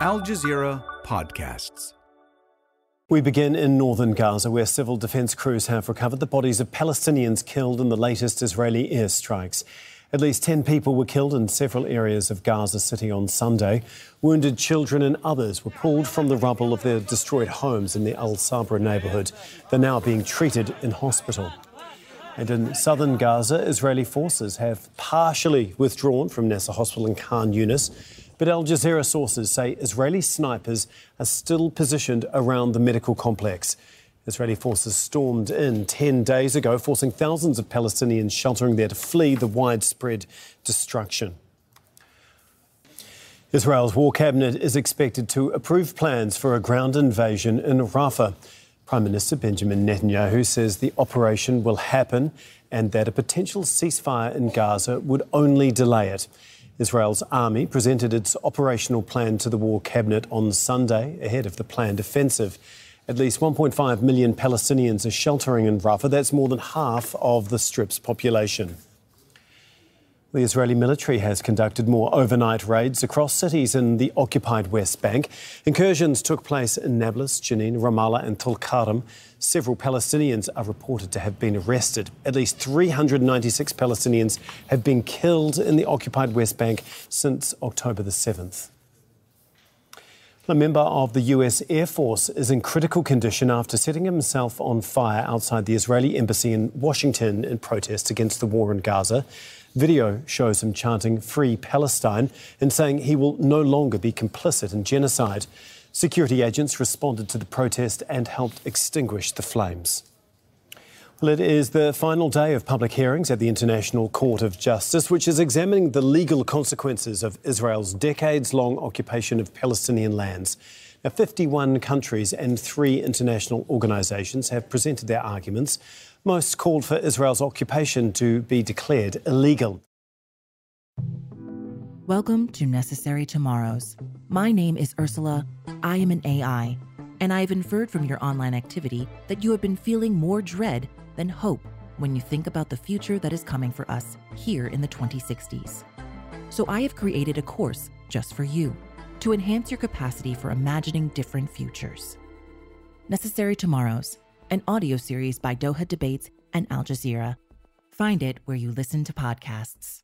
Al Jazeera Podcasts. We begin in northern Gaza, where civil defense crews have recovered the bodies of Palestinians killed in the latest Israeli airstrikes. At least 10 people were killed in several areas of Gaza City on Sunday. Wounded children and others were pulled from the rubble of their destroyed homes in the Al Sabra neighbourhood. They're now being treated in hospital. And in southern Gaza, Israeli forces have partially withdrawn from Nasser Hospital in Khan Yunis. But Al Jazeera sources say Israeli snipers are still positioned around the medical complex. Israeli forces stormed in 10 days ago, forcing thousands of Palestinians sheltering there to flee the widespread destruction. Israel's war cabinet is expected to approve plans for a ground invasion in Rafah. Prime Minister Benjamin Netanyahu says the operation will happen and that a potential ceasefire in Gaza would only delay it. Israel's army presented its operational plan to the war cabinet on Sunday ahead of the planned offensive. At least 1.5 million Palestinians are sheltering in Rafah. That's more than half of the strip's population. The Israeli military has conducted more overnight raids across cities in the occupied West Bank. Incursions took place in Nablus, Jenin, Ramallah, and Tulkarm. Several Palestinians are reported to have been arrested. At least 396 Palestinians have been killed in the occupied West Bank since October the 7th. A member of the US Air Force is in critical condition after setting himself on fire outside the Israeli embassy in Washington in protest against the war in Gaza. Video shows him chanting Free Palestine and saying he will no longer be complicit in genocide. Security agents responded to the protest and helped extinguish the flames. Well, it is the final day of public hearings at the International Court of Justice, which is examining the legal consequences of Israel's decades long occupation of Palestinian lands. Now, 51 countries and three international organisations have presented their arguments. Most called for Israel's occupation to be declared illegal. Welcome to Necessary Tomorrows. My name is Ursula. I am an AI, and I have inferred from your online activity that you have been feeling more dread than hope when you think about the future that is coming for us here in the 2060s. So I have created a course just for you to enhance your capacity for imagining different futures. Necessary Tomorrows an audio series by Doha Debates and Al Jazeera. Find it where you listen to podcasts.